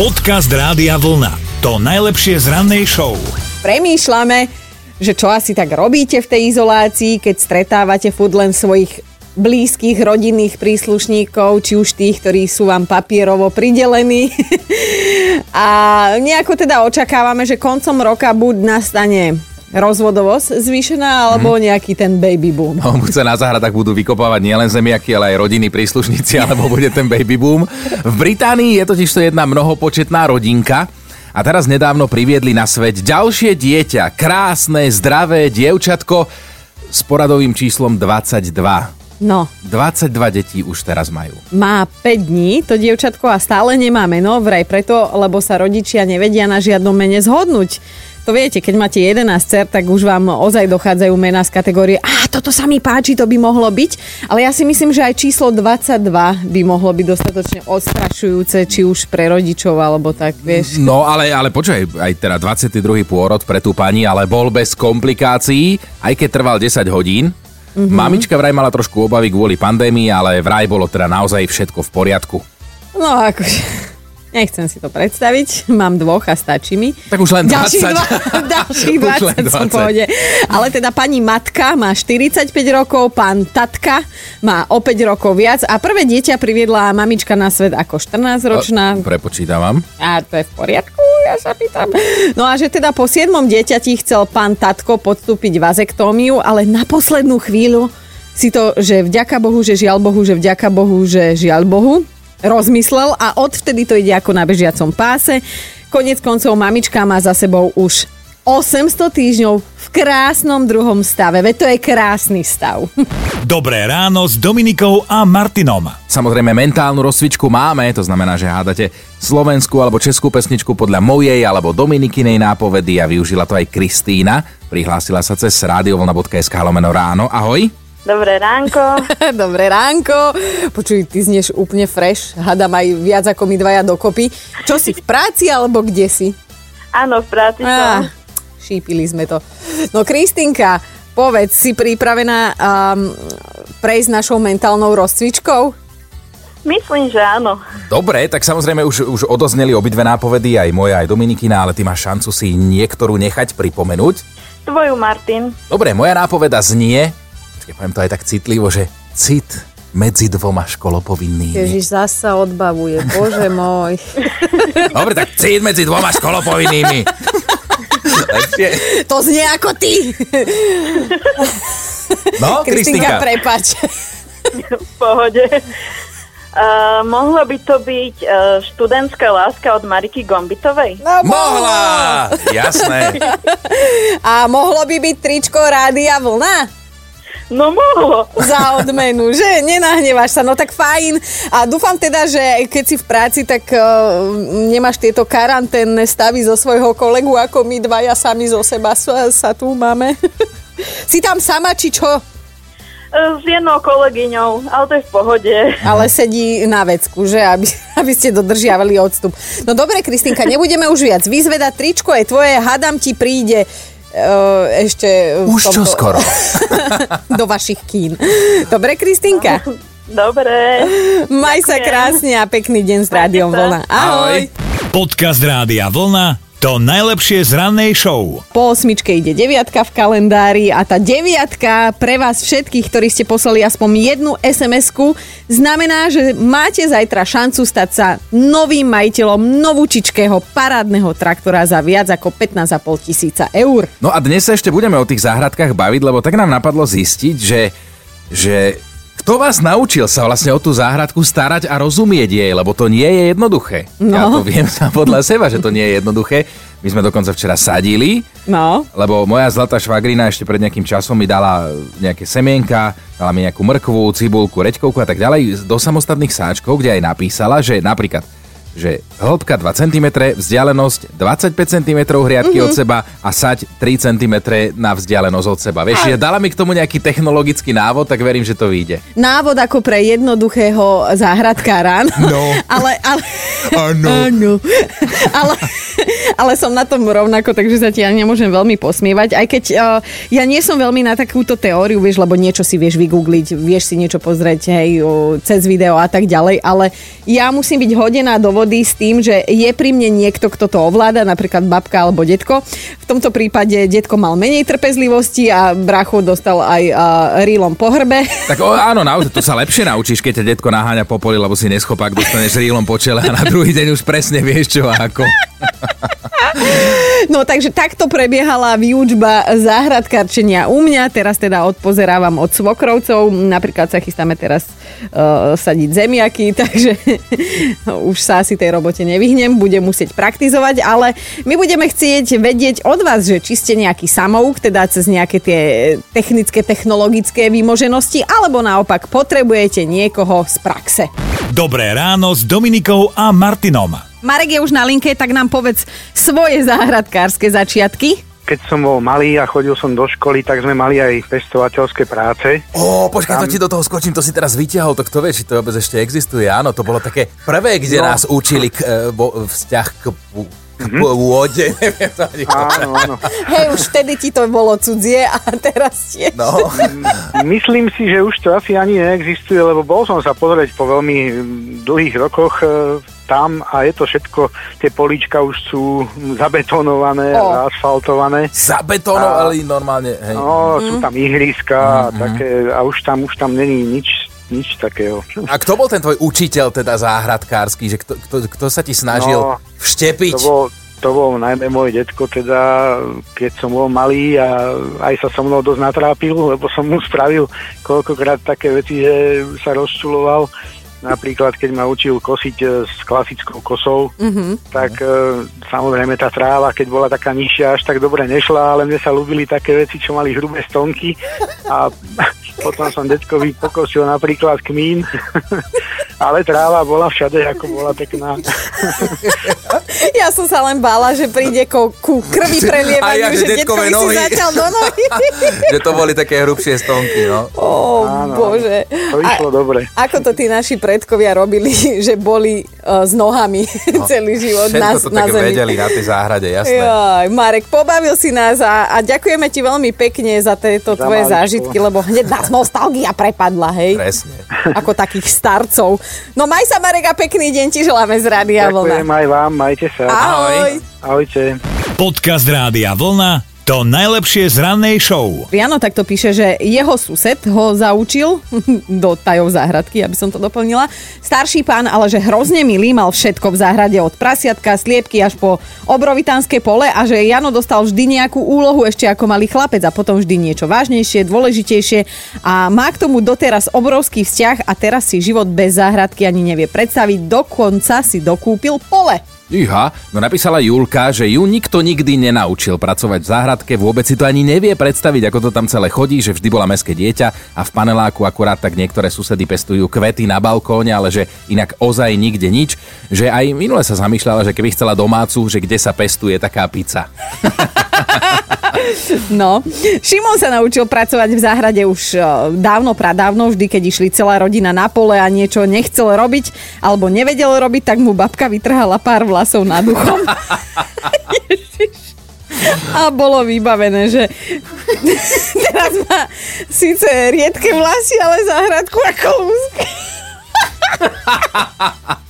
Podcast Rádia Vlna. To najlepšie z rannej show. Premýšľame, že čo asi tak robíte v tej izolácii, keď stretávate furt len svojich blízkych rodinných príslušníkov, či už tých, ktorí sú vám papierovo pridelení. a nejako teda očakávame, že koncom roka buď nastane rozvodovosť zvýšená, alebo mm. nejaký ten baby boom. No, sa na záhradách budú vykopávať nielen zemiaky, ale aj rodiny príslušníci, alebo bude ten baby boom. V Británii je totiž to jedna mnohopočetná rodinka, a teraz nedávno priviedli na svet ďalšie dieťa, krásne, zdravé dievčatko s poradovým číslom 22. No. 22 detí už teraz majú. Má 5 dní to dievčatko a stále nemá meno, vraj preto, lebo sa rodičia nevedia na žiadnom mene zhodnúť. To viete, keď máte 11 cer, tak už vám ozaj dochádzajú mená z kategórie a toto sa mi páči, to by mohlo byť. Ale ja si myslím, že aj číslo 22 by mohlo byť dostatočne odstrašujúce, či už pre rodičov, alebo tak, vieš. No, ale, ale počkaj, aj teda 22. pôrod pre tú pani, ale bol bez komplikácií, aj keď trval 10 hodín. Mm-hmm. Mamička vraj mala trošku obavy kvôli pandémii, ale vraj bolo teda naozaj všetko v poriadku. No akože... Nechcem si to predstaviť, mám dvoch a stačí mi. Tak už len 20. Ďalších, dva, ďalších 20, 20. som pohode. Ale teda pani matka má 45 rokov, pán tatka má o 5 rokov viac a prvé dieťa priviedla mamička na svet ako 14-ročná. Prepočítavam. A to je v poriadku, ja sa pýtam. No a že teda po 7. dieťati chcel pán tatko podstúpiť vazektómiu, ale na poslednú chvíľu si to, že vďaka Bohu, že žiaľ Bohu, že vďaka Bohu, že žiaľ Bohu, rozmyslel a odvtedy to ide ako na bežiacom páse. Konec koncov mamička má za sebou už 800 týždňov v krásnom druhom stave. Veď to je krásny stav. Dobré ráno s Dominikou a Martinom. Samozrejme mentálnu rozcvičku máme, to znamená, že hádate slovenskú alebo českú pesničku podľa mojej alebo Dominikinej nápovedy a využila to aj Kristýna. Prihlásila sa cez radiovolna.sk lomeno ráno. Ahoj. Dobré ránko. Dobré ránko. Počuj, ty znieš úplne fresh. Hadam aj viac ako my dvaja dokopy. Čo si, v práci alebo kde si? Áno, v práci som. šípili sme to. No, Kristinka, povedz, si pripravená um, prejsť našou mentálnou rozcvičkou? Myslím, že áno. Dobre, tak samozrejme už, už odozneli obidve nápovedy, aj moja, aj Dominikina, ale ty máš šancu si niektorú nechať pripomenúť. Tvoju, Martin. Dobre, moja nápoveda znie, Počkej, poviem to aj tak citlivo, že cit medzi dvoma školopovinnými. Ježiš, zase sa odbavuje, bože môj. Dobre, tak cit medzi dvoma školopovinnými. to znie ako ty. No, Kristinka, prepač. v pohode. Uh, mohlo by to byť uh, študentská láska od Mariky Gombitovej? No, mohla! Jasné. A mohlo by byť tričko Rádia Vlna? No mohlo. Za odmenu, že? Nenahneváš sa, no tak fajn. A dúfam teda, že keď si v práci, tak uh, nemáš tieto karanténne stavy zo svojho kolegu, ako my dvaja sami zo seba sa, sa tu máme. si tam sama, či čo? E, s jednou kolegyňou, ale to je v pohode. Ale sedí na vecku, že? Aby, aby ste dodržiavali odstup. No dobre, Kristinka, nebudeme už viac vyzvedať. Tričko je tvoje, hadam ti príde ešte... Už tomto... čo skoro. do vašich kín. Dobre, Kristinka? Dobre. Maj Ďakujem. sa krásne a pekný deň s Rádiom Vlna. Ahoj. Podcast Rádia Vlna to najlepšie z rannej show. Po osmičke ide deviatka v kalendári a tá deviatka pre vás všetkých, ktorí ste poslali aspoň jednu sms znamená, že máte zajtra šancu stať sa novým majiteľom novúčičkého parádneho traktora za viac ako 15,5 tisíca eur. No a dnes sa ešte budeme o tých záhradkách baviť, lebo tak nám napadlo zistiť, že, že kto vás naučil sa vlastne o tú záhradku starať a rozumieť jej, lebo to nie je jednoduché. No. Ja to viem sa podľa seba, že to nie je jednoduché. My sme dokonca včera sadili, no. lebo moja zlatá švagrina ešte pred nejakým časom mi dala nejaké semienka, dala mi nejakú mrkvu, cibulku, reďkovku a tak ďalej do samostatných sáčkov, kde aj napísala, že napríklad že hĺbka 2 cm, vzdialenosť 25 cm hriadky mm-hmm. od seba a sať 3 cm na vzdialenosť od seba. Vieš, a... dala mi k tomu nejaký technologický návod, tak verím, že to vyjde. Návod ako pre jednoduchého záhradkára. No. ale, ale... Áno. Áno. ale, ale som na tom rovnako, takže sa ti ja nemôžem veľmi posmievať. Aj keď uh, ja nie som veľmi na takúto teóriu, vieš, lebo niečo si vieš vygoogliť, vieš si niečo pozrieť, hej, cez video a tak ďalej, ale ja musím byť hodená do vody s tým, že je pri mne niekto, kto to ovláda, napríklad babka alebo detko. V tomto prípade detko mal menej trpezlivosti a bracho dostal aj uh, rílom po hrbe. Tak o, áno, na, to sa lepšie naučíš, keď ťa detko naháňa po poli, lebo si neschopák, dostaneš rílom po čele a na druhý deň už presne vieš čo a ako. No takže takto prebiehala výučba záhradkarčenia u mňa. Teraz teda odpozerávam od svokrovcov. Napríklad sa chystáme teraz uh, sadiť zemiaky, takže už sa asi tej robote nevyhnem. Budem musieť praktizovať, ale my budeme chcieť vedieť od vás, že či ste nejaký samouk, teda cez nejaké tie technické, technologické výmoženosti, alebo naopak potrebujete niekoho z praxe. Dobré ráno s Dominikou a Martinom. Marek je už na linke, tak nám povedz svoje záhradkárske začiatky. Keď som bol malý a chodil som do školy, tak sme mali aj pestovateľské práce. Ó, počkaj, to ti do toho skočím, to si teraz vyťahol, to kto vie, či to vôbec ešte existuje. Áno, to bolo také prvé, kde No. nás učili k, e, vo, vzťah k, Mhm. pôde, to Áno, áno. Hej, už vtedy ti to bolo cudzie a teraz tiež. No, Myslím si, že už to asi ani neexistuje, lebo bol som sa pozrieť po veľmi mm, dlhých rokoch e, tam a je to všetko, tie políčka už sú zabetonované O. a asfaltované. zabetonovali normálne, hej. No, sú tam ihriska a také a už tam, už tam není nič, nič takého. A kto bol ten tvoj učiteľ teda záhradkársky, že kto, kto, kto sa ti snažil No, vštepiť? To bol, to bol najmä môj detko, teda keď som bol malý a aj sa so mnou dosť natrápil, lebo som mu spravil koľkokrát také veci, že sa rozčuloval. Napríklad, keď ma učil kosiť e, s klasickou kosou, mm-hmm. tak e, samozrejme tá tráva, keď bola taká nižšia, až tak dobre nešla, ale mne sa ľúbili také veci, čo mali hrubé stonky a potom som detkovi pokosil napríklad kmín, ale tráva bola všade, ako bola pekná. Ja som sa len bála, že príde ku, ku krvi prelievaniu, A ja, že že detkovi si nohy. začal do nohy. že to boli také hrubšie stonky, no. Ó, Áno. bože. To išlo dobre. Ako to tí naši predkovia robili, že boli uh, s nohami celý život na, No, to na tak zemi. vedeli na tej záhrade, jasné. Jaj, Marek, pobavil si nás a, a ďakujeme ti veľmi pekne za tieto Za tvoje maličko. zážitky, lebo hneď nás nostalgia prepadla, hej? Presne. Ako takých starcov. No maj sa, Marek, a pekný deň ti želáme z Rádia Ďakujem Vlna. aj vám, majte sa. Ahoj. Ahojte. Podcast Rádia Vlna to najlepšie z rannej show. Jano takto píše, že jeho sused ho zaučil do tajov záhradky, aby som to doplnila. Starší pán, ale že hrozne milý, mal všetko v záhrade od prasiatka, sliepky až po obrovitánske pole a že Jano dostal vždy nejakú úlohu ešte ako malý chlapec a potom vždy niečo vážnejšie, dôležitejšie a má k tomu doteraz obrovský vzťah a teraz si život bez záhradky ani nevie predstaviť, dokonca si dokúpil pole. Iha, no napísala Julka, že ju nikto nikdy nenaučil pracovať v záhradke, vôbec si to ani nevie predstaviť, ako to tam celé chodí, že vždy bola meské dieťa a v paneláku akurát tak niektoré susedy pestujú kvety na balkóne, ale že inak ozaj nikde nič, že aj minule sa zamýšľala, že keby chcela domácu, že kde sa pestuje taká pizza. No, Šimon sa naučil pracovať v záhrade už e, dávno, pradávno, vždy, keď išli celá rodina na pole a niečo nechcel robiť, alebo nevedel robiť, tak mu babka vytrhala pár vlasov nad uchom. A bolo vybavené, že teraz má síce riedke vlasy, ale záhradku ako lúske.